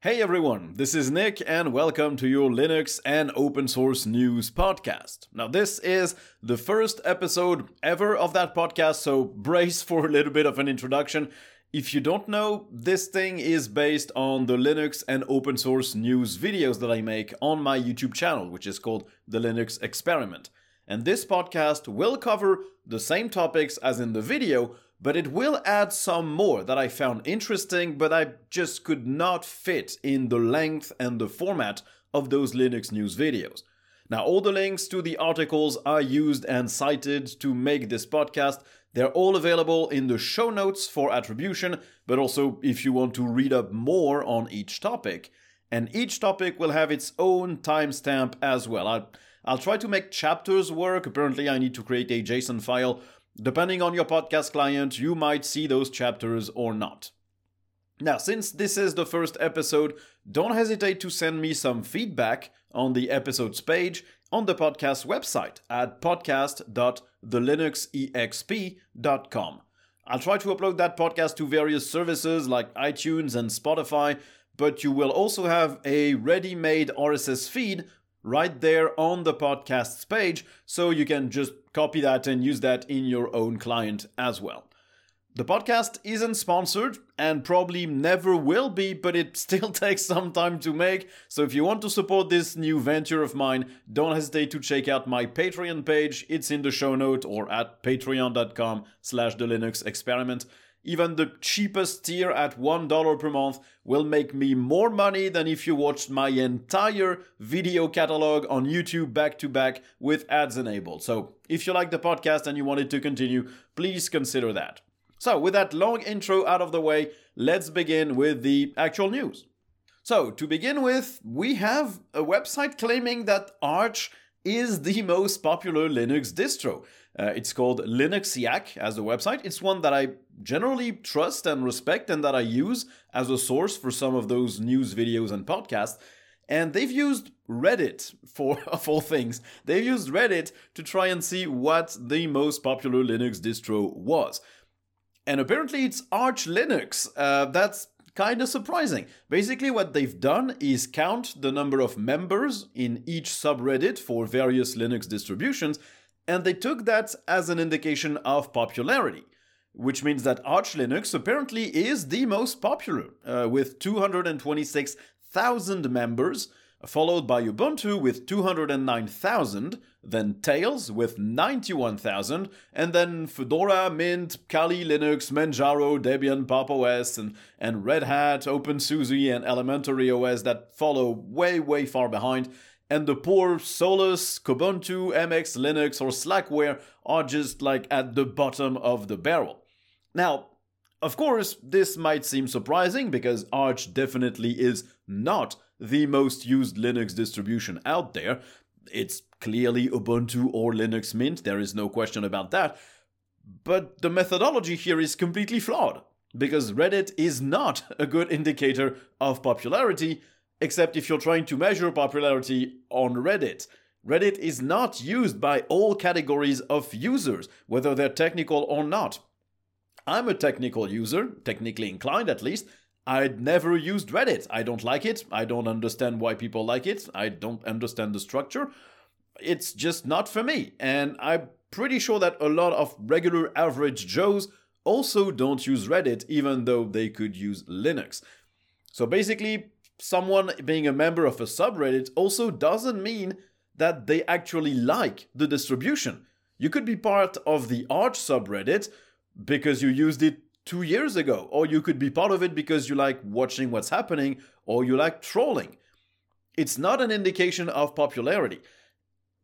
Hey everyone, this is Nick and welcome to your Linux and open source news podcast. Now, this is the first episode ever of that podcast, so brace for a little bit of an introduction. If you don't know, this thing is based on the Linux and open source news videos that I make on my YouTube channel, which is called The Linux Experiment. And this podcast will cover the same topics as in the video, but it will add some more that I found interesting, but I just could not fit in the length and the format of those Linux news videos. Now, all the links to the articles I used and cited to make this podcast, they're all available in the show notes for attribution, but also if you want to read up more on each topic. And each topic will have its own timestamp as well. I'll, I'll try to make chapters work. Apparently, I need to create a JSON file Depending on your podcast client, you might see those chapters or not. Now, since this is the first episode, don't hesitate to send me some feedback on the episodes page on the podcast website at podcast.thelinuxexp.com. I'll try to upload that podcast to various services like iTunes and Spotify, but you will also have a ready made RSS feed right there on the podcast's page, so you can just copy that and use that in your own client as well. The podcast isn't sponsored and probably never will be, but it still takes some time to make. So if you want to support this new venture of mine, don't hesitate to check out my Patreon page. It's in the show note or at patreon.com slash the Linux experiment. Even the cheapest tier at $1 per month will make me more money than if you watched my entire video catalog on YouTube back to back with ads enabled. So if you like the podcast and you want it to continue, please consider that. So with that long intro out of the way, let's begin with the actual news. So to begin with, we have a website claiming that Arch is the most popular Linux distro. Uh, it's called Linuxiac as a website. It's one that I generally trust and respect and that I use as a source for some of those news videos and podcasts. And they've used Reddit for, of all things. They've used Reddit to try and see what the most popular Linux distro was. And apparently it's Arch Linux. Uh, that's kind of surprising. Basically, what they've done is count the number of members in each subreddit for various Linux distributions, and they took that as an indication of popularity which means that Arch Linux apparently is the most popular, uh, with 226,000 members, followed by Ubuntu with 209,000, then Tails with 91,000, and then Fedora, Mint, Kali Linux, Manjaro, Debian, Pop OS, and, and Red Hat, OpenSUSE, and Elementary OS that follow way, way far behind. And the poor Solus, Kubuntu, MX Linux, or Slackware are just like at the bottom of the barrel. Now, of course, this might seem surprising because Arch definitely is not the most used Linux distribution out there. It's clearly Ubuntu or Linux Mint, there is no question about that. But the methodology here is completely flawed because Reddit is not a good indicator of popularity, except if you're trying to measure popularity on Reddit. Reddit is not used by all categories of users, whether they're technical or not. I'm a technical user, technically inclined at least. I'd never used Reddit. I don't like it. I don't understand why people like it. I don't understand the structure. It's just not for me. And I'm pretty sure that a lot of regular average Joes also don't use Reddit, even though they could use Linux. So basically, someone being a member of a subreddit also doesn't mean that they actually like the distribution. You could be part of the Arch subreddit because you used it two years ago, or you could be part of it because you like watching what's happening, or you like trolling. It's not an indication of popularity.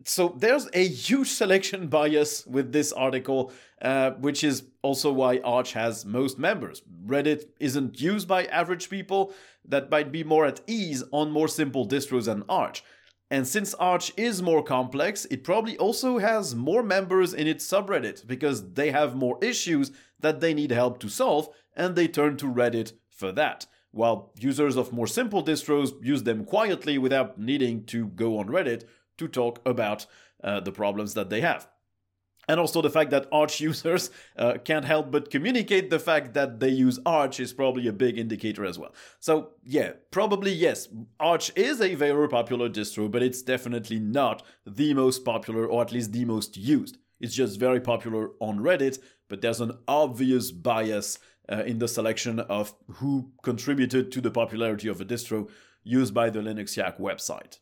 So there's a huge selection bias with this article, uh, which is also why Arch has most members. Reddit isn't used by average people that might be more at ease on more simple distros than Arch. And since Arch is more complex, it probably also has more members in its subreddit because they have more issues that they need help to solve and they turn to Reddit for that. While users of more simple distros use them quietly without needing to go on Reddit to talk about uh, the problems that they have. And also the fact that Arch users uh, can't help but communicate the fact that they use Arch is probably a big indicator as well. So yeah, probably yes, Arch is a very popular distro, but it's definitely not the most popular or at least the most used. It's just very popular on Reddit, but there's an obvious bias uh, in the selection of who contributed to the popularity of a distro used by the Linuxiac website.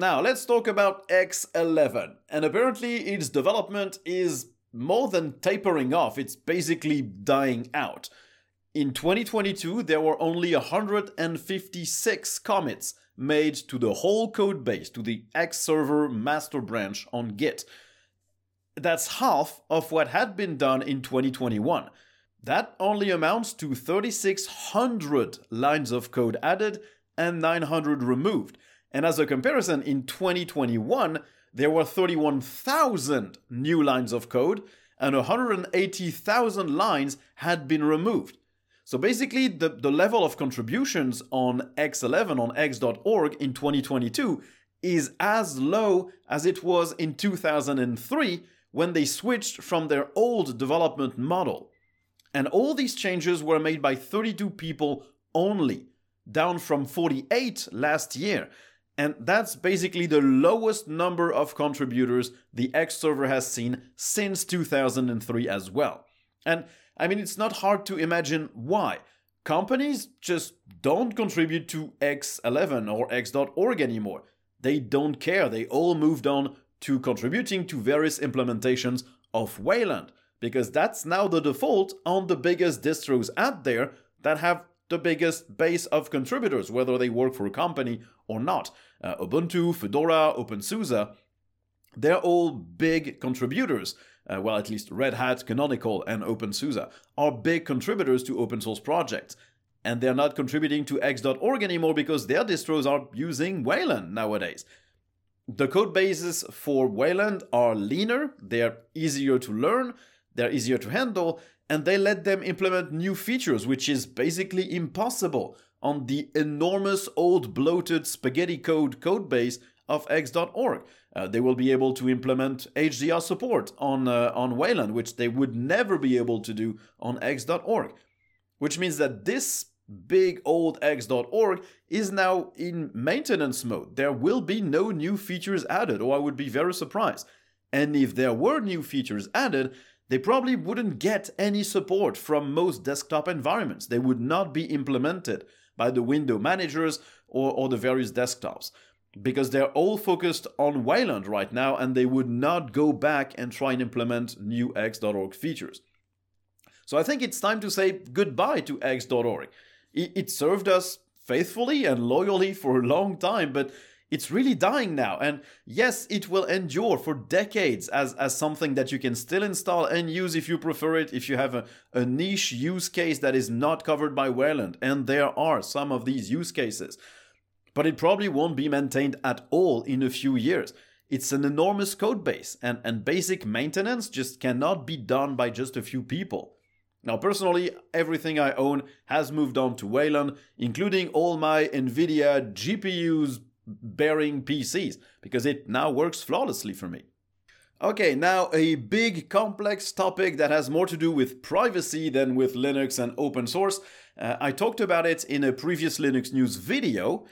Now, let's talk about X11. And apparently, its development is more than tapering off, it's basically dying out. In 2022, there were only 156 commits made to the whole code base, to the X server master branch on Git. That's half of what had been done in 2021. That only amounts to 3,600 lines of code added and 900 removed. And as a comparison, in 2021, there were 31,000 new lines of code and 180,000 lines had been removed. So basically, the, the level of contributions on X11 on x.org in 2022 is as low as it was in 2003 when they switched from their old development model. And all these changes were made by 32 people only, down from 48 last year. And that's basically the lowest number of contributors the X server has seen since 2003 as well. And I mean, it's not hard to imagine why. Companies just don't contribute to X11 or X.org anymore. They don't care. They all moved on to contributing to various implementations of Wayland because that's now the default on the biggest distros out there that have the biggest base of contributors, whether they work for a company or not. Uh, Ubuntu, Fedora, OpenSUSE, they're all big contributors. Uh, well, at least Red Hat, Canonical, and OpenSUSE are big contributors to open source projects. And they're not contributing to X.org anymore because their distros are using Wayland nowadays. The code bases for Wayland are leaner, they're easier to learn, they're easier to handle, and they let them implement new features, which is basically impossible on the enormous old bloated spaghetti code codebase of X.org. Uh, they will be able to implement HDR support on, uh, on Wayland, which they would never be able to do on X.org. Which means that this big old X.org is now in maintenance mode. There will be no new features added, or I would be very surprised. And if there were new features added, they probably wouldn't get any support from most desktop environments. They would not be implemented by the window managers or, or the various desktops because they're all focused on Wayland right now and they would not go back and try and implement new X.org features. So I think it's time to say goodbye to X.org. It, it served us faithfully and loyally for a long time, but it's really dying now. And yes, it will endure for decades as, as something that you can still install and use if you prefer it, if you have a, a niche use case that is not covered by Wayland. And there are some of these use cases. But it probably won't be maintained at all in a few years. It's an enormous code base, and, and basic maintenance just cannot be done by just a few people. Now, personally, everything I own has moved on to Wayland, including all my NVIDIA GPUs, bearing PCs because it now works flawlessly for me. Okay, now a big complex topic that has more to do with privacy than with Linux and open source. Uh, I talked about it in a previous Linux news video.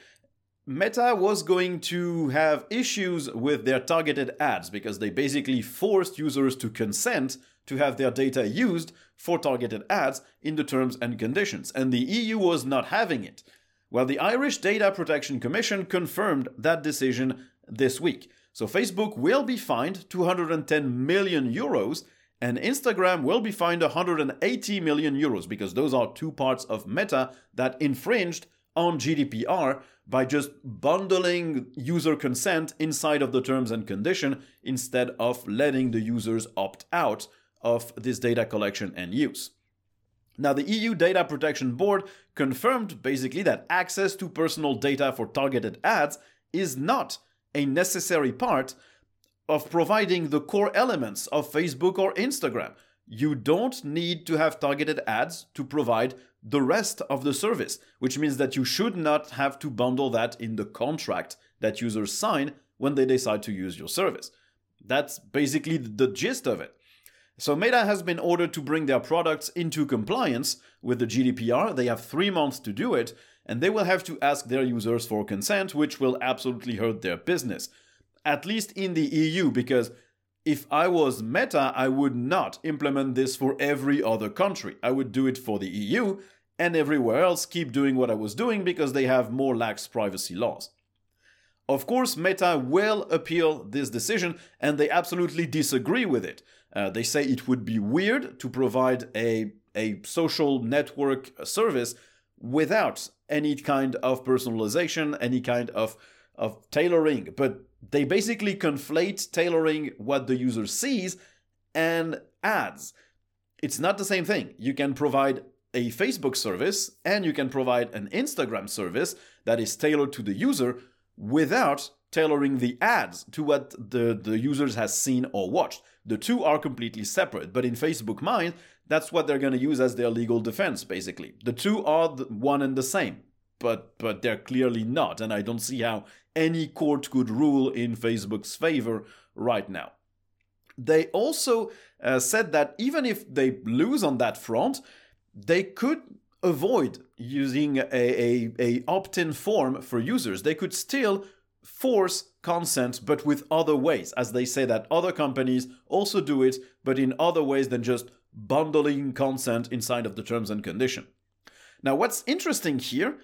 Meta was going to have issues with their targeted ads because they basically forced users to consent to have their data used for targeted ads in the terms and conditions, and the EU was not having it. Well, the Irish Data Protection Commission confirmed that decision this week. So Facebook will be fined 210 million euros and Instagram will be fined 180 million euros because those are two parts of Meta that infringed on GDPR by just bundling user consent inside of the terms and condition instead of letting the users opt out of this data collection and use. Now, the EU Data Protection Board confirmed basically that access to personal data for targeted ads is not a necessary part of providing the core elements of Facebook or Instagram. You don't need to have targeted ads to provide the rest of the service, which means that you should not have to bundle that in the contract that users sign when they decide to use your service. That's basically the gist of it. So Meta has been ordered to bring their products into compliance with the GDPR. They have three months to do it, and they will have to ask their users for consent, which will absolutely hurt their business. At least in the EU, because if I was Meta, I would not implement this for every other country. I would do it for the EU, and everywhere else keep doing what I was doing because they have more lax privacy laws. Of course, Meta will appeal this decision, and they absolutely disagree with it. Uh, they say it would be weird to provide a, a social network service without any kind of personalization, any kind of, of tailoring. But they basically conflate tailoring what the user sees and ads. It's not the same thing. You can provide a Facebook service and you can provide an Instagram service that is tailored to the user without tailoring the ads to what the, the users has seen or watched. The two are completely separate, but in Facebook Mind, that's what they're going to use as their legal defense, basically. The two are the one and the same, but but they're clearly not, and I don't see how any court could rule in Facebook's favor right now. They also uh, said that even if they lose on that front, they could avoid using a, a, a opt-in form for users. They could still force consent, but with other ways, as they say that other companies also do it, but in other ways than just bundling consent inside of the terms and condition. Now, what's interesting here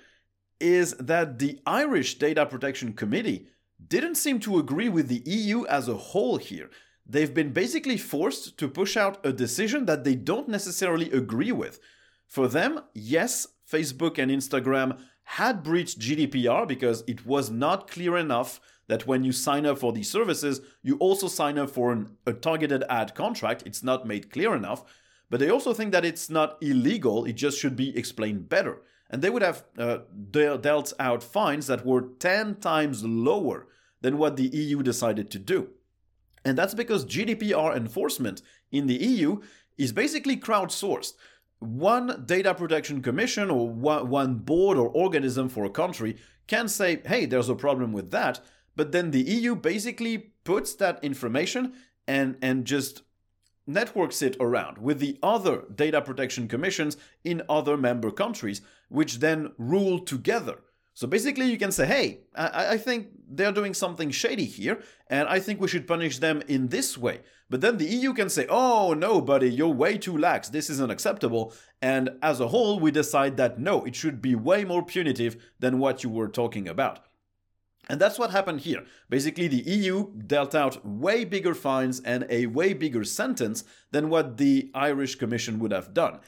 is that the Irish Data Protection Committee didn't seem to agree with the EU as a whole here. They've been basically forced to push out a decision that they don't necessarily agree with. For them, yes, Facebook and Instagram had breached GDPR because it was not clear enough that when you sign up for these services, you also sign up for an, a targeted ad contract. It's not made clear enough. But they also think that it's not illegal, it just should be explained better. And they would have uh, dealt out fines that were 10 times lower than what the EU decided to do. And that's because GDPR enforcement in the EU is basically crowdsourced one data protection commission or one board or organism for a country can say, hey, there's a problem with that. But then the EU basically puts that information and, and just networks it around with the other data protection commissions in other member countries, which then rule together. So basically, you can say, hey, I, I, think they're doing something shady here, and I think we should punish them in this way. But then the EU can say, oh, no, buddy, you're way too lax. This isn't acceptable. And as a whole, we decide that no, it should be way more punitive than what you were talking about. And that's what happened here. Basically, the EU dealt out way bigger fines and a way bigger sentence than what the Irish Commission would have done.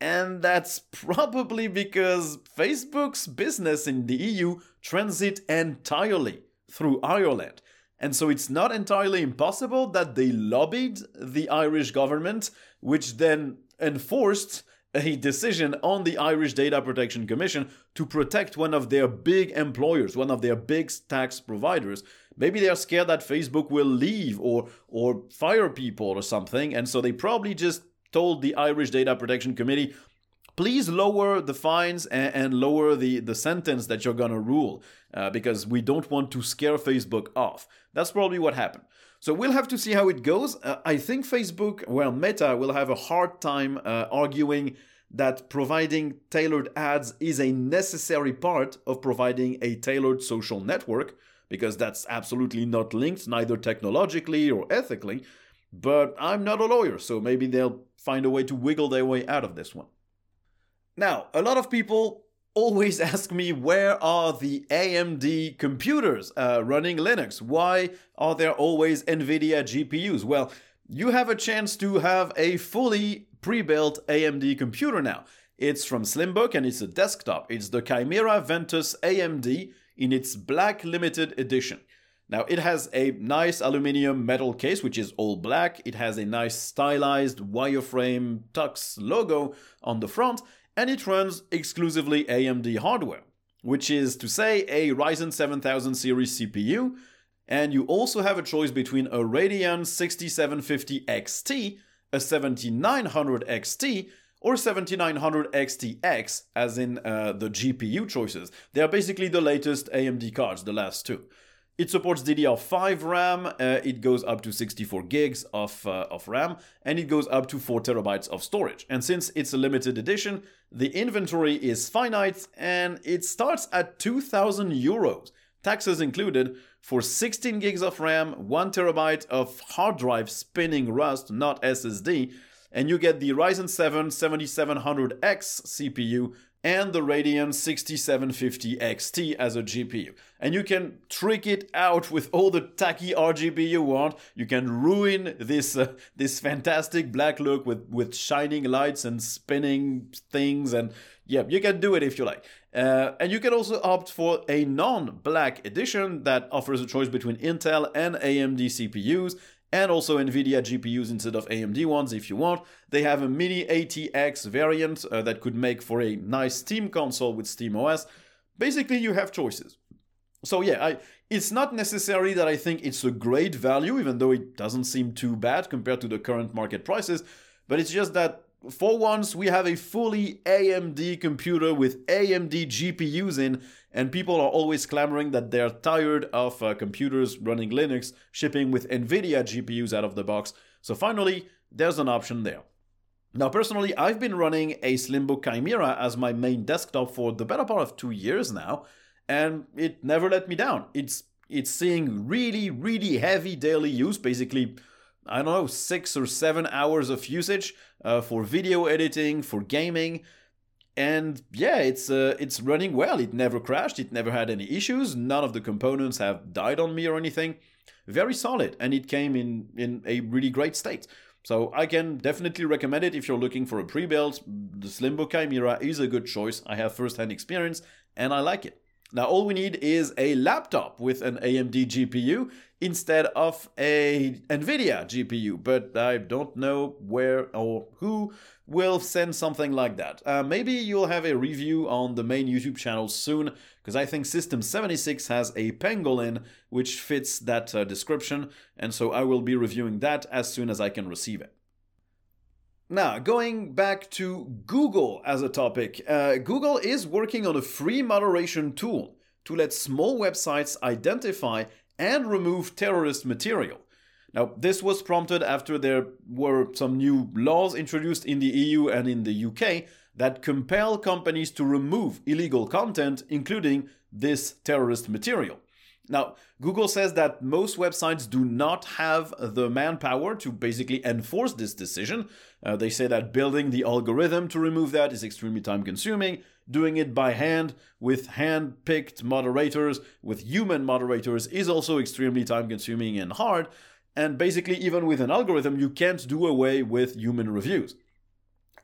And that's probably because Facebook's business in the EU transit entirely through Ireland. And so it's not entirely impossible that they lobbied the Irish government, which then enforced a decision on the Irish Data Protection Commission to protect one of their big employers, one of their big tax providers. Maybe they are scared that Facebook will leave or or fire people or something, and so they probably just told the Irish Data Protection Committee, please lower the fines and, and lower the, the sentence that you're to rule uh, because we don't want to scare Facebook off. That's probably what happened. So we'll have to see how it goes. Uh, I think Facebook, well, Meta will have a hard time uh, arguing that providing tailored ads is a necessary part of providing a tailored social network because that's absolutely not linked neither technologically or ethically. But I'm not a lawyer, so maybe they'll find a way to wiggle their way out of this one. Now, a lot of people always ask me where are the AMD computers uh, running Linux? Why are there always NVIDIA GPUs? Well, you have a chance to have a fully pre built AMD computer now. It's from Slimbook and it's a desktop. It's the Kymera Ventus AMD in its black limited edition. Now it has a nice aluminium metal case which is all black. It has a nice stylized wireframe Tux logo on the front and it runs exclusively AMD hardware, which is to say a Ryzen 7000 series CPU and you also have a choice between a Radeon 6750 XT, a 7900 XT, or 7900 XTX, as in uh, the GPU choices. They are basically the latest AMD cards, the last two. It supports DDR5 RAM, uh, it goes up to 64 gigs of, uh, of RAM, and it goes up to 4 terabytes of storage. And since it's a limited edition, the inventory is finite and it starts at 2000 euros, taxes included, for 16 gigs of RAM, 1 terabyte of hard drive spinning Rust, not SSD, and you get the Ryzen 7 7700X CPU and the Radeon 6750 XT as a GPU. And you can trick it out with all the tacky RGB you want. You can ruin this uh, this fantastic black look with with shining lights and spinning things and yeah, you can do it if you like. Uh, and you can also opt for a non-black edition that offers a choice between Intel and AMD CPUs and also NVIDIA GPUs instead of AMD ones if you want. They have a mini ATX variant uh, that could make for a nice Steam console with Steam OS. Basically, you have choices. So yeah, I, it's not necessary that I think it's a great value, even though it doesn't seem too bad compared to the current market prices. But it's just that for once, we have a fully AMD computer with AMD GPUs in, and people are always clamoring that they're tired of uh, computers running Linux shipping with NVIDIA GPUs out of the box. So finally, there's an option there. Now, personally, I've been running a Slimbook Kymera as my main desktop for the better part of two years now, and it never let me down. It's it's seeing really, really heavy daily use, basically I don't know, six or seven hours of usage uh, for video editing, for gaming. And yeah, it's uh, it's running well. It never crashed. It never had any issues. None of the components have died on me or anything. Very solid, and it came in in a really great state. So I can definitely recommend it if you're looking for a pre-built. The Slimbook Kymera is a good choice. I have first-hand experience, and I like it. Now all we need is a laptop with an AMD GPU instead of a Nvidia GPU, but I don't know where or who will send something like that. Uh, maybe you'll have a review on the main YouTube channel soon, because I think System 76 has a pangolin which fits that uh, description, and so I will be reviewing that as soon as I can receive it. Now, going back to Google as a topic, uh, Google is working on a free moderation tool to let small websites identify and remove terrorist material. Now, this was prompted after there were some new laws introduced in the EU and in the UK that compel companies to remove illegal content, including this terrorist material. Now, Google says that most websites do not have the manpower to basically enforce this decision. Uh, they say that building the algorithm to remove that is extremely time consuming. Doing it by hand with hand picked moderators, with human moderators, is also extremely time consuming and hard. And basically, even with an algorithm, you can't do away with human reviews.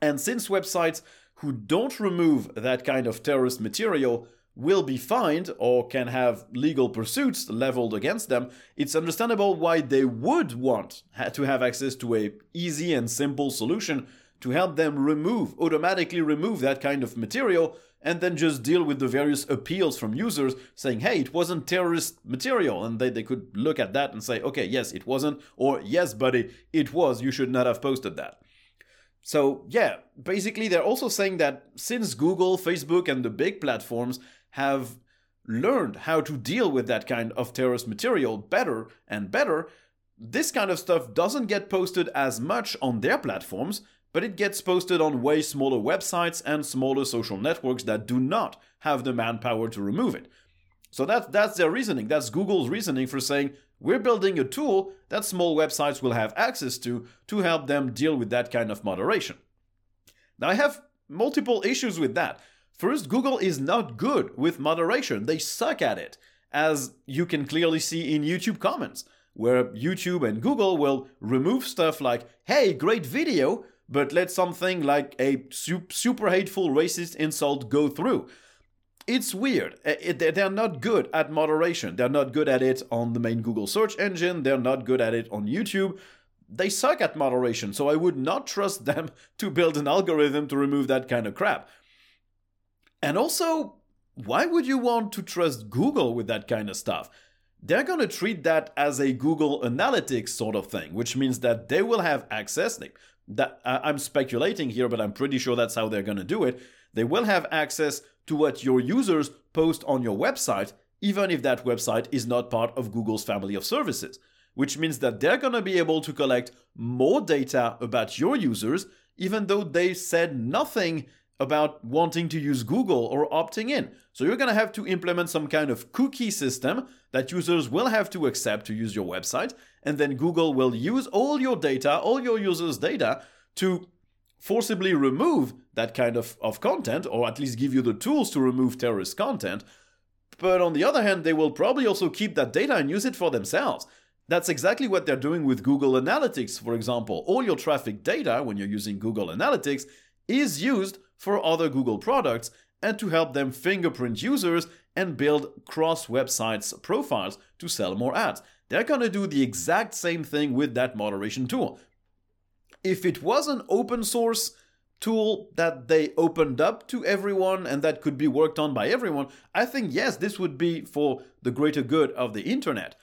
And since websites who don't remove that kind of terrorist material will be fined or can have legal pursuits leveled against them, it's understandable why they would want to have access to a easy and simple solution to help them remove automatically remove that kind of material and then just deal with the various appeals from users saying hey it wasn't terrorist material and they, they could look at that and say okay yes it wasn't or yes buddy it was you should not have posted that. So yeah basically they're also saying that since google facebook and the big platforms have learned how to deal with that kind of terrorist material better and better, this kind of stuff doesn't get posted as much on their platforms, but it gets posted on way smaller websites and smaller social networks that do not have the manpower to remove it. So that, that's their reasoning. That's Google's reasoning for saying, we're building a tool that small websites will have access to to help them deal with that kind of moderation. Now, I have multiple issues with that. First, Google is not good with moderation. They suck at it, as you can clearly see in YouTube comments, where YouTube and Google will remove stuff like, hey, great video, but let something like a super hateful racist insult go through. It's weird. Eh, they're not good at moderation. They're not good at it on the main Google search engine. They're not good at it on YouTube. They suck at moderation, so I would not trust them to build an algorithm to remove that kind of crap. And also, why would you want to trust Google with that kind of stuff? They're going to treat that as a Google Analytics sort of thing, which means that they will have access. That uh, I'm speculating here, but I'm pretty sure that's how they're going to do it. They will have access to what your users post on your website, even if that website is not part of Google's family of services, which means that they're going to be able to collect more data about your users, even though they said nothing about wanting to use Google or opting in. So you're going to have to implement some kind of cookie system that users will have to accept to use your website. And then Google will use all your data, all your users' data, to forcibly remove that kind of, of content, or at least give you the tools to remove terrorist content. But on the other hand, they will probably also keep that data and use it for themselves. That's exactly what they're doing with Google Analytics, for example. All your traffic data, when you're using Google Analytics, is used for other Google products and to help them fingerprint users and build cross websites profiles to sell more ads. They're going to do the exact same thing with that moderation tool. If it was an open source tool that they opened up to everyone and that could be worked on by everyone, I think yes, this would be for the greater good of the internet.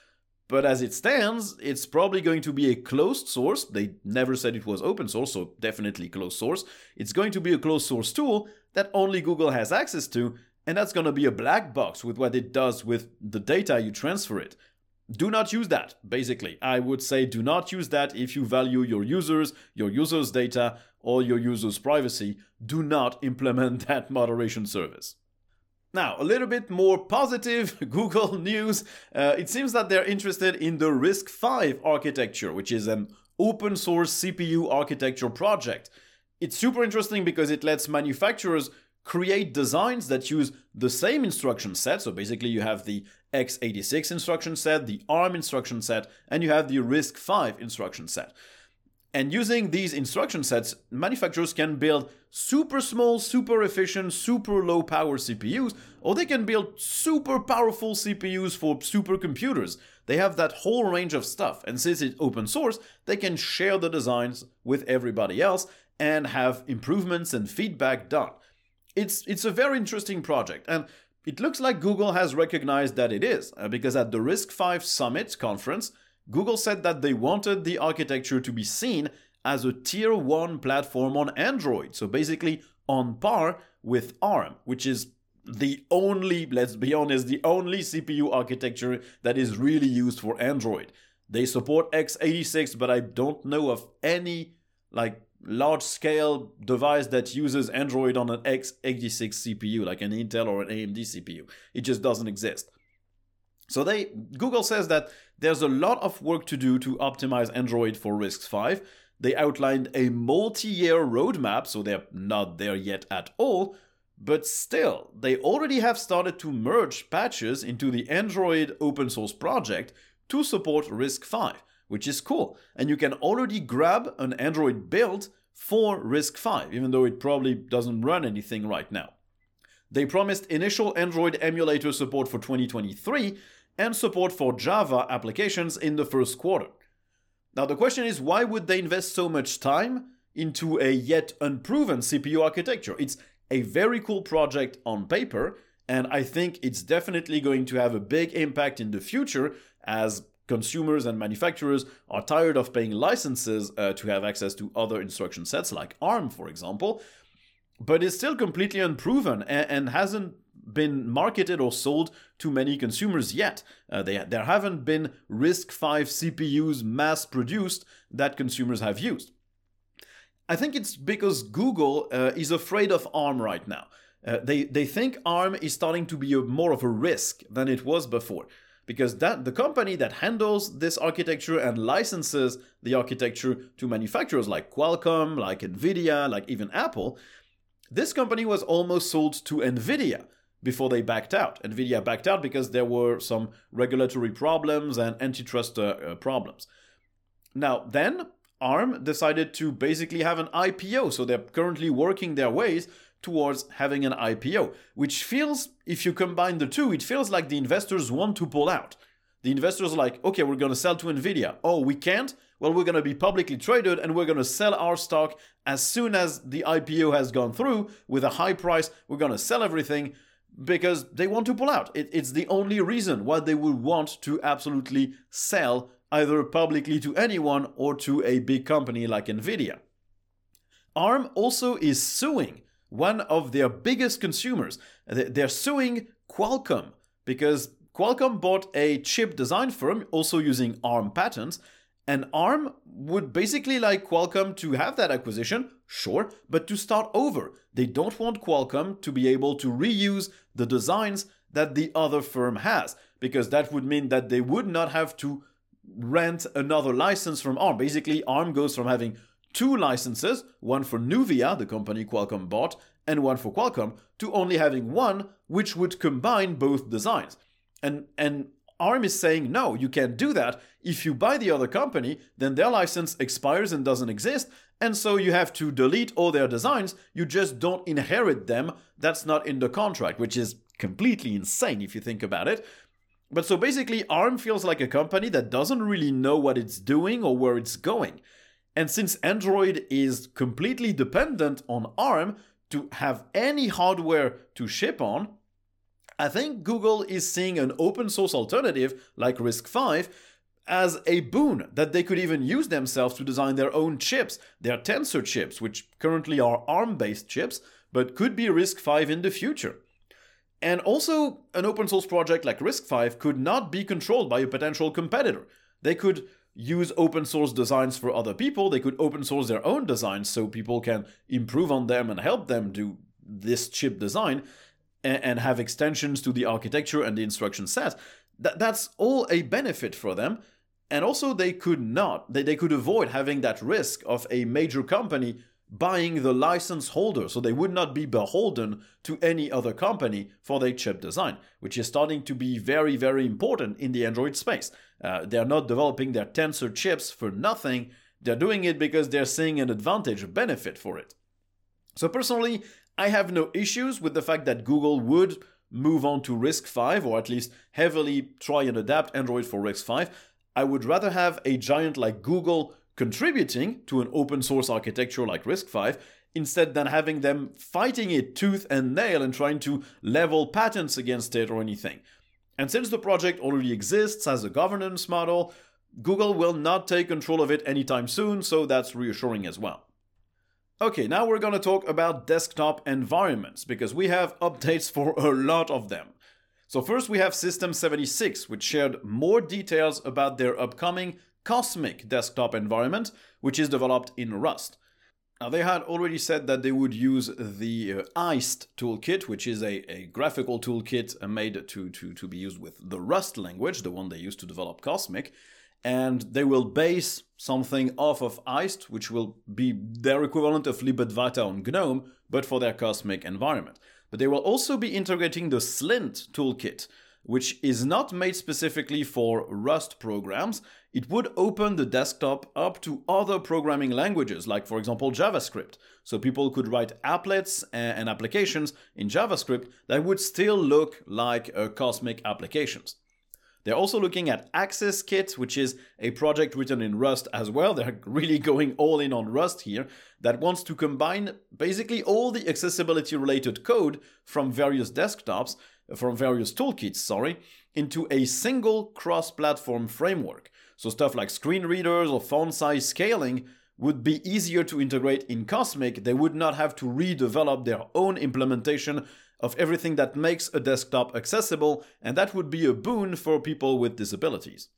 But as it stands, it's probably going to be a closed source. They never said it was open source, so definitely closed source. It's going to be a closed source tool that only Google has access to, and that's going to be a black box with what it does with the data you transfer it. Do not use that, basically. I would say do not use that if you value your users, your users' data, or your users' privacy. Do not implement that moderation service. Now, a little bit more positive Google news. Uh, it seems that they're interested in the RISC-V architecture, which is an open source CPU architecture project. It's super interesting because it lets manufacturers create designs that use the same instruction set. So basically, you have the x86 instruction set, the ARM instruction set, and you have the RISC-V instruction set. And using these instruction sets, manufacturers can build super small, super efficient, super low power CPUs, or they can build super powerful CPUs for supercomputers. They have that whole range of stuff, and since it's open source, they can share the designs with everybody else and have improvements and feedback done. It's, it's a very interesting project, and it looks like Google has recognized that it is, uh, because at the RISC-V Summit conference, Google said that they wanted the architecture to be seen as a tier 1 platform on Android, so basically on par with ARM, which is the only, let's be honest, the only CPU architecture that is really used for Android. They support x86, but I don't know of any like large scale device that uses Android on an x86 CPU, like an Intel or an AMD CPU. It just doesn't exist. So they Google says that there's a lot of work to do to optimize Android for RISC-V. They outlined a multi-year roadmap, so they're not there yet at all, but still, they already have started to merge patches into the Android open source project to support RISC-V, which is cool. And you can already grab an Android build for RISC-V, even though it probably doesn't run anything right now. They promised initial Android emulator support for 2023, and support for Java applications in the first quarter. Now, the question is why would they invest so much time into a yet unproven CPU architecture? It's a very cool project on paper, and I think it's definitely going to have a big impact in the future as consumers and manufacturers are tired of paying licenses uh, to have access to other instruction sets like ARM, for example. But it's still completely unproven and, and hasn't been marketed or sold to many consumers yet. Uh, they, there haven't been RISC-V CPUs mass produced that consumers have used. I think it's because Google uh, is afraid of ARM right now. Uh, they, they think ARM is starting to be a, more of a risk than it was before. Because that the company that handles this architecture and licenses the architecture to manufacturers like Qualcomm, like Nvidia, like even Apple, this company was almost sold to Nvidia before they backed out. Nvidia backed out because there were some regulatory problems and antitrust uh, uh, problems. Now, then ARM decided to basically have an IPO, so they're currently working their ways towards having an IPO, which feels, if you combine the two, it feels like the investors want to pull out. The investors are like, okay, we're going to sell to Nvidia. Oh, we can't? Well, we're going to be publicly traded and we're going to sell our stock as soon as the IPO has gone through with a high price. We're going to sell everything because they want to pull out. It, it's the only reason why they would want to absolutely sell either publicly to anyone or to a big company like Nvidia. ARM also is suing one of their biggest consumers. They're suing Qualcomm because Qualcomm bought a chip design firm also using ARM patents, and ARM would basically like Qualcomm to have that acquisition, sure, but to start over. They don't want Qualcomm to be able to reuse the designs that the other firm has, because that would mean that they would not have to rent another license from ARM. Basically, ARM goes from having two licenses, one for Nuvia, the company Qualcomm bought, and one for Qualcomm, to only having one which would combine both designs. And and ARM is saying, no, you can't do that. If you buy the other company, then their license expires and doesn't exist, and so you have to delete all their designs. You just don't inherit them. That's not in the contract, which is completely insane if you think about it. But so basically, ARM feels like a company that doesn't really know what it's doing or where it's going. And since Android is completely dependent on ARM to have any hardware to ship on, I think Google is seeing an open source alternative like RISC-V as a boon that they could even use themselves to design their own chips, their Tensor chips, which currently are ARM based chips, but could be RISC-V in the future. And also, an open source project like RISC-V could not be controlled by a potential competitor. They could use open source designs for other people, they could open source their own designs so people can improve on them and help them do this chip design and, have extensions to the architecture and the instruction set. that's all a benefit for them. And also, they could not, they, they could avoid having that risk of a major company buying the license holder, so they would not be beholden to any other company for their chip design, which is starting to be very, very important in the Android space. Uh, they're not developing their Tensor chips for nothing, they're doing it because they're seeing an advantage, benefit for it. So, personally, I have no issues with the fact that Google would move on to RISC-V, or at least heavily try and adapt Android for RISC-V. I would rather have a giant like Google contributing to an open source architecture like RISC-V instead than having them fighting it tooth and nail and trying to level patents against it or anything. And since the project already exists as a governance model, Google will not take control of it anytime soon, so that's reassuring as well. Okay, now we're gonna talk about desktop environments because we have updates for a lot of them. So, first we have System 76, which shared more details about their upcoming Cosmic desktop environment, which is developed in Rust. Now, they had already said that they would use the uh, Iced toolkit, which is a, a graphical toolkit uh, made to, to, to be used with the Rust language, the one they used to develop Cosmic. And they will base something off of Iced, which will be their equivalent of libadwaita on GNOME, but for their Cosmic environment. But they will also be integrating the Slint toolkit, which is not made specifically for Rust programs. It would open the desktop up to other programming languages, like, for example, JavaScript. So people could write applets and applications in JavaScript that would still look like uh, Cosmic applications. They're also looking at AccessKit, which is a project written in Rust as well. They're really going all in on Rust here, that wants to combine basically all the accessibility related code from various desktops from various toolkits, sorry, into a single cross-platform framework. So stuff like screen readers or font size scaling would be easier to integrate in Cosmic. They would not have to redevelop their own implementation of everything that makes a desktop accessible, and that would be a boon for people with disabilities.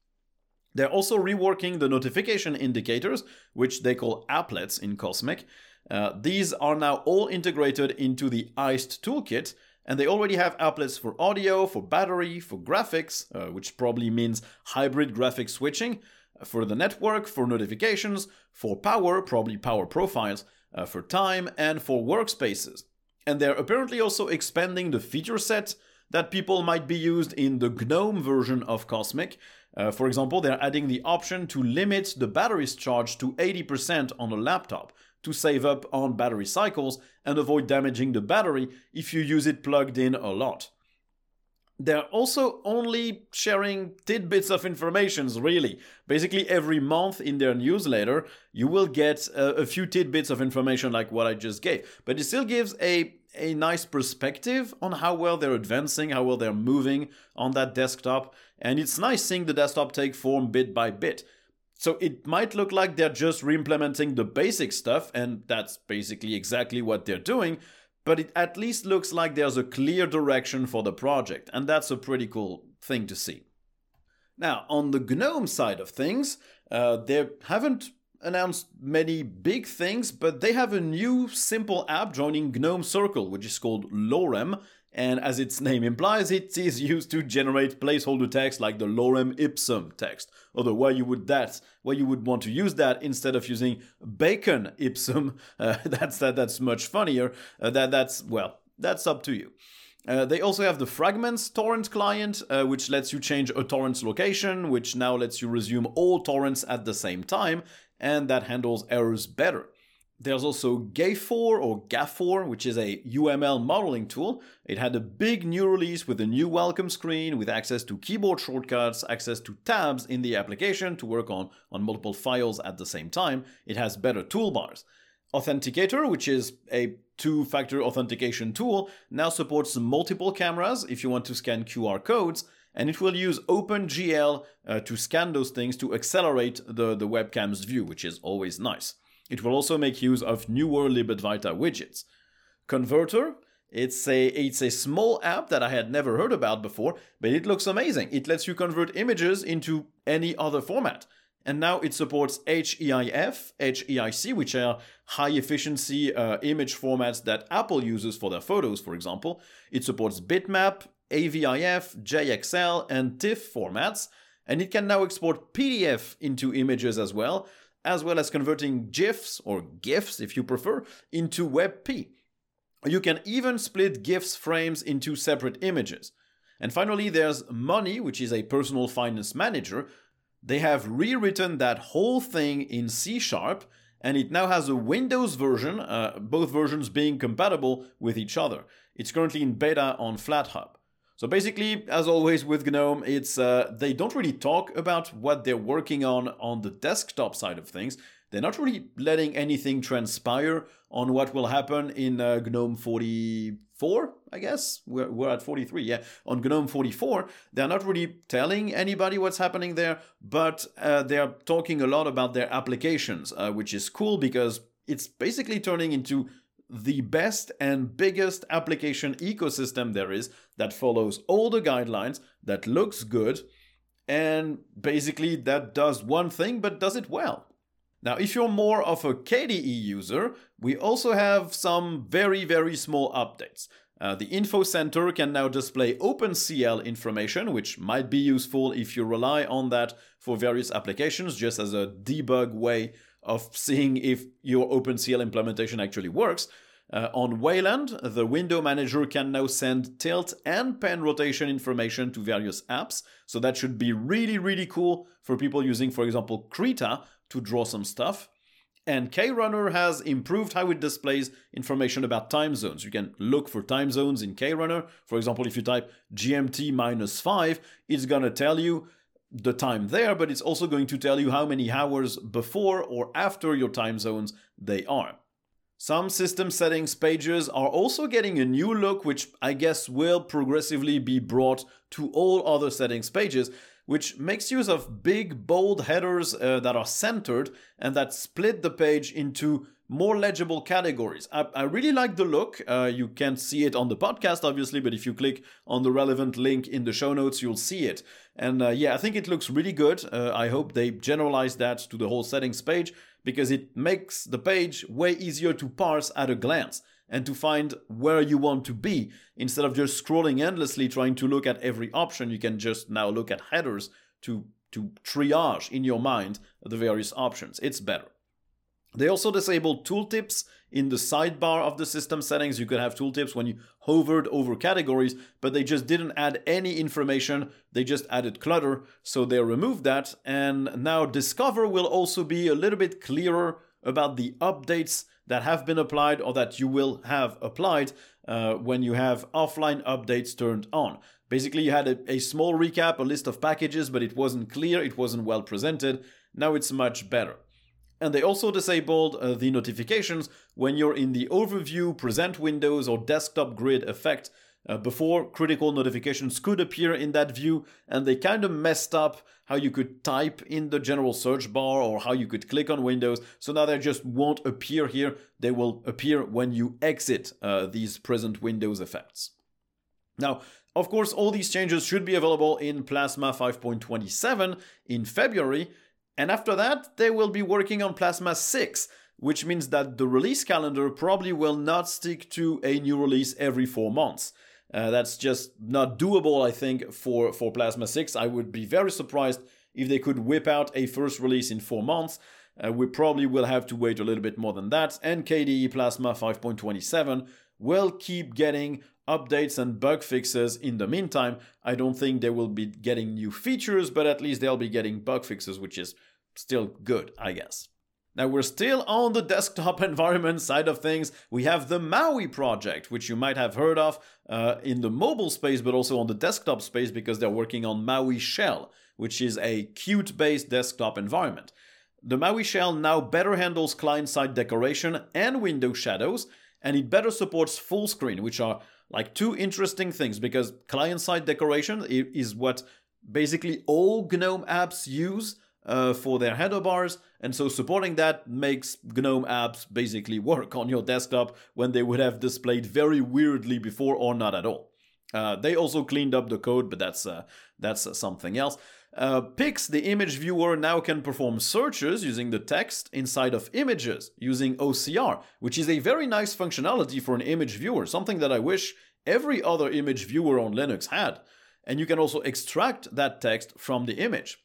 They're also reworking the notification indicators, which they call applets in Cosmic. Uh, these are now all integrated into the Iced toolkit, and they already have applets for audio, for battery, for graphics, uh, which probably means hybrid graphic switching, uh, for the network, for notifications, for power, probably power profiles, uh, for time, and for workspaces. And they're apparently also expanding the feature set that people might be used in the GNOME version of Cosmic. Uh, for example, they're adding the option to limit the battery's charge to 80% on a laptop, to save up on battery cycles and avoid damaging the battery if you use it plugged in a lot. They're also only sharing tidbits of information, really. Basically, every month in their newsletter, you will get a, a, few tidbits of information like what I just gave. But it still gives a, a nice perspective on how well they're advancing, how well they're moving on that desktop. And it's nice seeing the desktop take form bit by bit. So it might look like they're just re-implementing the basic stuff, and that's basically exactly what they're doing, but it at least looks like there's a clear direction for the project, and that's a pretty cool thing to see. Now, on the GNOME side of things, uh, they haven't announced many big things, but they have a new simple app joining GNOME Circle, which is called Lorem. And as its name implies, it is used to generate placeholder text like the lorem ipsum text. Although where you would that, where you would want to use that instead of using bacon ipsum, uh, that's that that's much funnier. Uh, that that's well, that's up to you. Uh, they also have the Fragments torrent client, uh, which lets you change a torrent's location, which now lets you resume all torrents at the same time, and that handles errors better. There's also Gaphor or Gaphor, which is a UML modeling tool. It had a big new release with a new welcome screen with access to keyboard shortcuts, access to tabs in the application to work on, on multiple files at the same time. It has better toolbars. Authenticator, which is a two factor authentication tool, now supports multiple cameras if you want to scan QR codes, and it will use OpenGL uh, to scan those things to accelerate the, the webcam's view, which is always nice. It will also make use of newer libadwaita widgets. Converter, it's a it's a small app that I had never heard about before, but it looks amazing. It lets you convert images into any other format. And now it supports HEIF, HEIC, which are high efficiency uh, image formats that Apple uses for their photos, for example. It supports bitmap, AVIF, JXL, and TIFF formats, and it can now export PDF into images as well, as well as converting GIFs, or GIFs if you prefer, into WebP. You can even split GIFs frames into separate images. And finally, there's Money, which is a personal finance manager, they have rewritten that whole thing in C Sharp, and it now has a Windows version, uh, both versions being compatible with each other. It's currently in beta on FlatHub. So basically, as always with GNOME, it's uh, they don't really talk about what they're working on on the desktop side of things. They're not really letting anything transpire on what will happen in uh, GNOME 44, I guess. We're, we're at 43, yeah. On GNOME 44, they're not really telling anybody what's happening there, but uh, they're talking a lot about their applications, uh, which is cool because it's basically turning into the best and biggest application ecosystem there is that follows all the guidelines, that looks good, and basically that does one thing but does it well. Now, if you're more of a KDE user, we also have some very, very small updates. Uh, the Info Center can now display OpenCL information, which might be useful if you rely on that for various applications, just as a debug way of seeing if your OpenCL implementation actually works. Uh, on Wayland, the window manager can now send tilt and pen rotation information to various apps, so that should be really, really cool for people using, for example, Krita, to draw some stuff. And KRunner has improved how it displays information about time zones. You can look for time zones in KRunner. For example, if you type GMT minus 5, it's going to tell you the time there, but it's also going to tell you how many hours before or after your time zones they are. Some system settings pages are also getting a new look, which I guess will progressively be brought to all other settings pages which makes use of big, bold headers uh, that are centered and that split the page into more legible categories. I, I really like the look. Uh, you can't see it on the podcast, obviously, but if you click on the relevant link in the show notes, you'll see it. And uh, yeah, I think it looks really good. Uh, I hope they generalize that to the whole settings page because it makes the page way easier to parse at a glance and to find where you want to be. Instead of just scrolling endlessly trying to look at every option, you can just now look at headers to, to triage in your mind the various options. It's better. They also disabled tooltips in the sidebar of the system settings. You could have tooltips when you hovered over categories, but they just didn't add any information. They just added clutter. So they removed that. And now Discover will also be a little bit clearer about the updates that have been applied or that you will have applied uh, when you have offline updates turned on. Basically, you had a, a small recap, a list of packages, but it wasn't clear, it wasn't well presented. Now it's much better. And they also disabled uh, the notifications when you're in the overview, present windows, or desktop grid effect. Uh, before, critical notifications could appear in that view, and they kind of messed up how you could type in the general search bar or how you could click on Windows. So now they just won't appear here. They will appear when you exit uh, these present Windows effects. Now, of course, all these changes should be available in Plasma 5.27 in February, and after that, they will be working on Plasma 6, which means that the release calendar probably will not stick to a new release every four months. Uh, that's just not doable, I think, for, for Plasma 6. I would be very surprised if they could whip out a first release in four months. Uh, we probably will have to wait a little bit more than that, and KDE Plasma 5.27 will keep getting updates and bug fixes in the meantime. I don't think they will be getting new features, but at least they'll be getting bug fixes, which is still good, I guess. Now we're still on the desktop environment side of things. We have the Maui project, which you might have heard of uh, in the mobile space, but also on the desktop space because they're working on Maui Shell, which is a Qt based desktop environment. The Maui Shell now better handles client side decoration and window shadows, and it better supports full screen, which are like two interesting things because client side decoration is what basically all GNOME apps use uh, for their header bars, and so supporting that makes GNOME apps basically work on your desktop when they would have displayed very weirdly before or not at all. Uh, they also cleaned up the code, but that's uh, that's uh, something else. Uh, Pix, the image viewer, now can perform searches using the text inside of images using OCR, which is a very nice functionality for an image viewer, something that I wish every other image viewer on Linux had. And you can also extract that text from the image.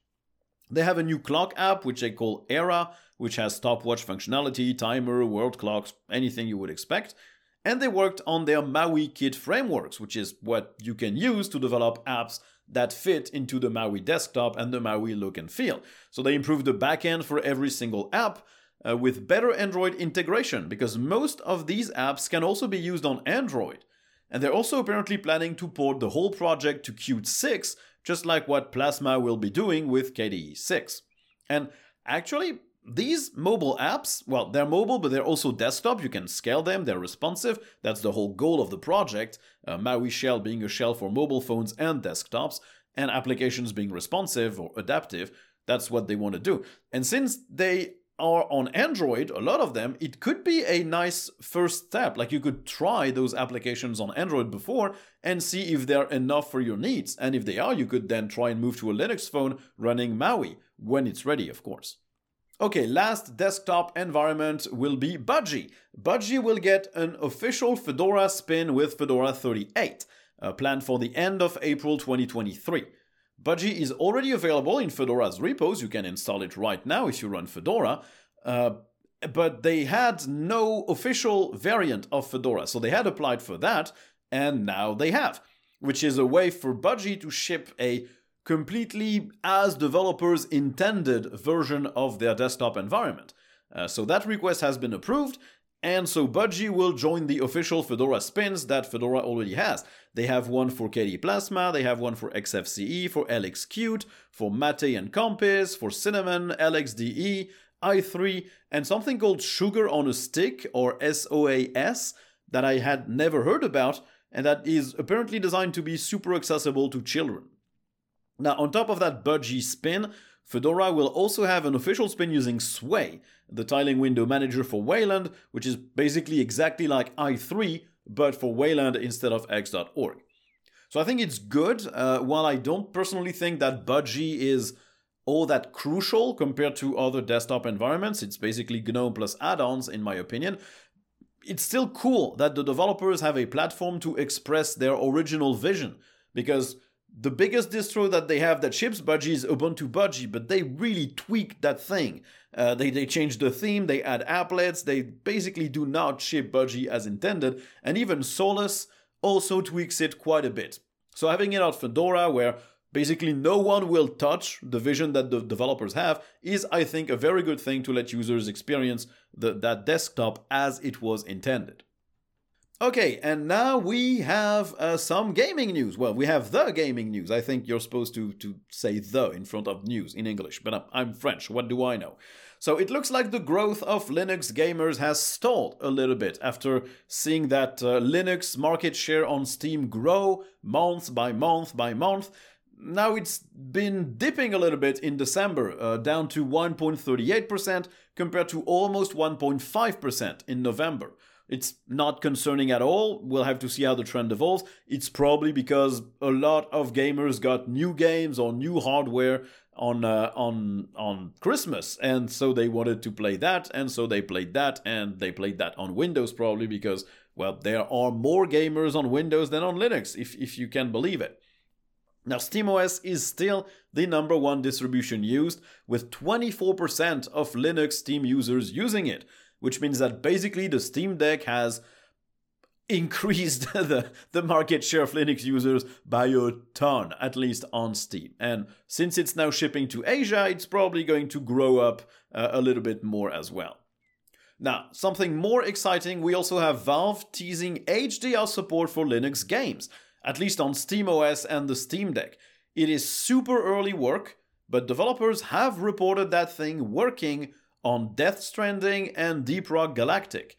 They have a new clock app, which they call Era, which has stopwatch functionality, timer, world clocks, anything you would expect. And they worked on their Maui Kit frameworks, which is what you can use to develop apps that fit into the Maui desktop and the Maui look and feel. So they improved the backend for every single app uh, with better Android integration because most of these apps can also be used on Android. And they're also apparently planning to port the whole project to Qt 6, just like what Plasma will be doing with KDE 6. And actually, these mobile apps, well, they're mobile, but they're also desktop. You can scale them, they're responsive. That's the whole goal of the project. Uh, Maui Shell being a shell for mobile phones and desktops, and applications being responsive or adaptive. That's what they want to do. And since they are on Android, a lot of them, it could be a nice first step. Like you could try those applications on Android before and see if they're enough for your needs. And if they are, you could then try and move to a Linux phone running Maui when it's ready, of course. Okay, last desktop environment will be Budgie. Budgie will get an official Fedora spin with Fedora 38, uh, planned for the end of April 2023. Budgie is already available in Fedora's repos. You can install it right now if you run Fedora. Uh, but they had no official variant of Fedora, so they had applied for that, and now they have, which is a way for Budgie to ship a completely as developers intended version of their desktop environment. Uh, so that request has been approved, and so Budgie will join the official Fedora spins that Fedora already has. They have one for KDE Plasma, they have one for XFCE, for LXQt, for Mate and Compiz, for Cinnamon, LXDE, i3, and something called Sugar on a Stick, or SOAS, that I had never heard about, and that is apparently designed to be super accessible to children. Now, on top of that Budgie spin, Fedora will also have an official spin using Sway, the tiling window manager for Wayland, which is basically exactly like i3, but for Wayland instead of X.org. So I think it's good, uh, while I don't personally think that Budgie is all that crucial compared to other desktop environments. It's basically GNOME plus add ons, in my opinion. It's still cool that the developers have a platform to express their original vision, because the biggest distro that they have that ships Budgie is Ubuntu Budgie, but they really tweaked that thing. Uh, they, they changed the theme, they add applets, they basically do not ship Budgie as intended, and even Solus also tweaks it quite a bit. So having it out Fedora, where basically no one will touch the vision that the developers have, is I think a very good thing to let users experience the, that desktop as it was intended. Okay, and now we have uh, some gaming news. Well, we have the gaming news. I think you're supposed to, to say the in front of news in English, but I'm French. What do I know? So it looks like the growth of Linux gamers has stalled a little bit after seeing that uh, Linux market share on Steam grow month by month by month. Now it's been dipping a little bit in December, uh, down to 1.38% compared to almost 1.5% in November. It's not concerning at all. We'll have to see how the trend evolves. It's probably because a lot of gamers got new games or new hardware on uh, on on Christmas, and so they wanted to play that, and so they played that, and they played that on Windows probably because well, there are more gamers on Windows than on Linux, if if you can believe it. Now, SteamOS is still the number one distribution used, with 24% of Linux Steam users using it, which means that basically the Steam Deck has increased the, the market share of Linux users by a ton, at least on Steam. And since it's now shipping to Asia, it's probably going to grow up uh, a little bit more as well. Now, something more exciting, we also have Valve teasing HDR support for Linux games at least on SteamOS and the Steam Deck. It is super early work, but developers have reported that thing working on Death Stranding and Deep Rock Galactic.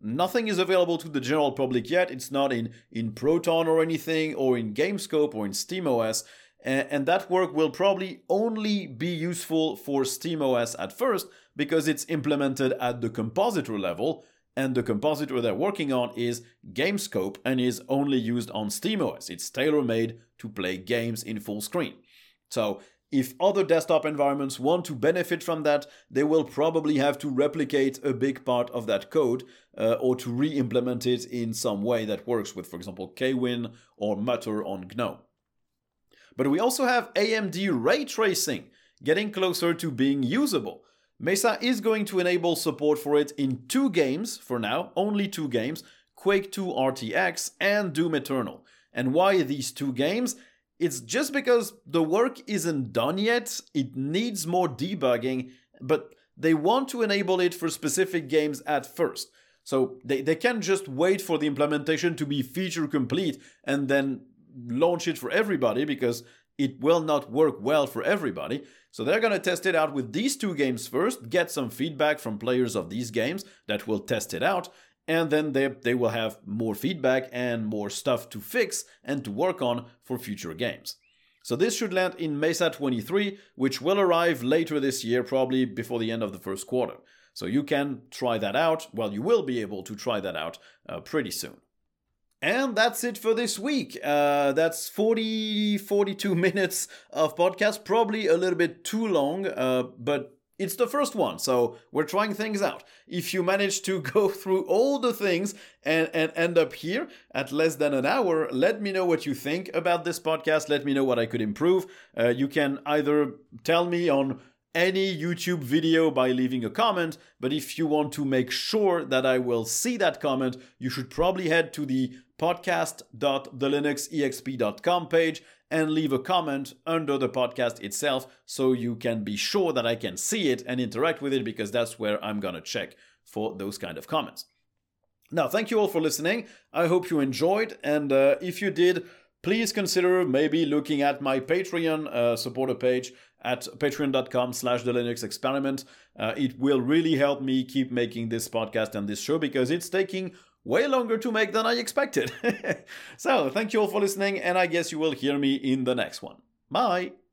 Nothing is available to the general public yet. It's not in, in Proton or anything, or in Gamescope or in SteamOS, and, and that work will probably only be useful for SteamOS at first because it's implemented at the compositor level, and the compositor they're working on is Gamescope and is only used on SteamOS. It's tailor made to play games in full screen. So, if other desktop environments want to benefit from that, they will probably have to replicate a big part of that code uh, or to re implement it in some way that works with, for example, Kwin or Mutter on GNOME. But we also have AMD ray tracing getting closer to being usable. Mesa is going to enable support for it in two games for now, only two games Quake 2 RTX and Doom Eternal. And why these two games? It's just because the work isn't done yet, it needs more debugging, but they want to enable it for specific games at first. So they, they can't just wait for the implementation to be feature complete and then launch it for everybody because it will not work well for everybody. So they're going to test it out with these two games first, get some feedback from players of these games that will test it out, and then they, they will have more feedback and more stuff to fix and to work on for future games. So this should land in Mesa 23, which will arrive later this year, probably before the end of the first quarter. So you can try that out. Well, you will be able to try that out uh, pretty soon. And that's it for this week. Uh, that's 40, 42 minutes of podcast. Probably a little bit too long, uh, but it's the first one, so we're trying things out. If you manage to go through all the things and, and end up here at less than an hour, let me know what you think about this podcast. Let me know what I could improve. Uh, you can either tell me on any YouTube video by leaving a comment, but if you want to make sure that I will see that comment, you should probably head to the podcast.thelinuxexp.com page and leave a comment under the podcast itself so you can be sure that I can see it and interact with it because that's where I'm going to check for those kind of comments. Now, thank you all for listening. I hope you enjoyed, and uh, if you did, please consider maybe looking at my Patreon uh, supporter page at patreon.com slash the linux experiment uh, it will really help me keep making this podcast and this show because it's taking way longer to make than I expected. so, thank you all for listening, and I guess you will hear me in the next one. Bye!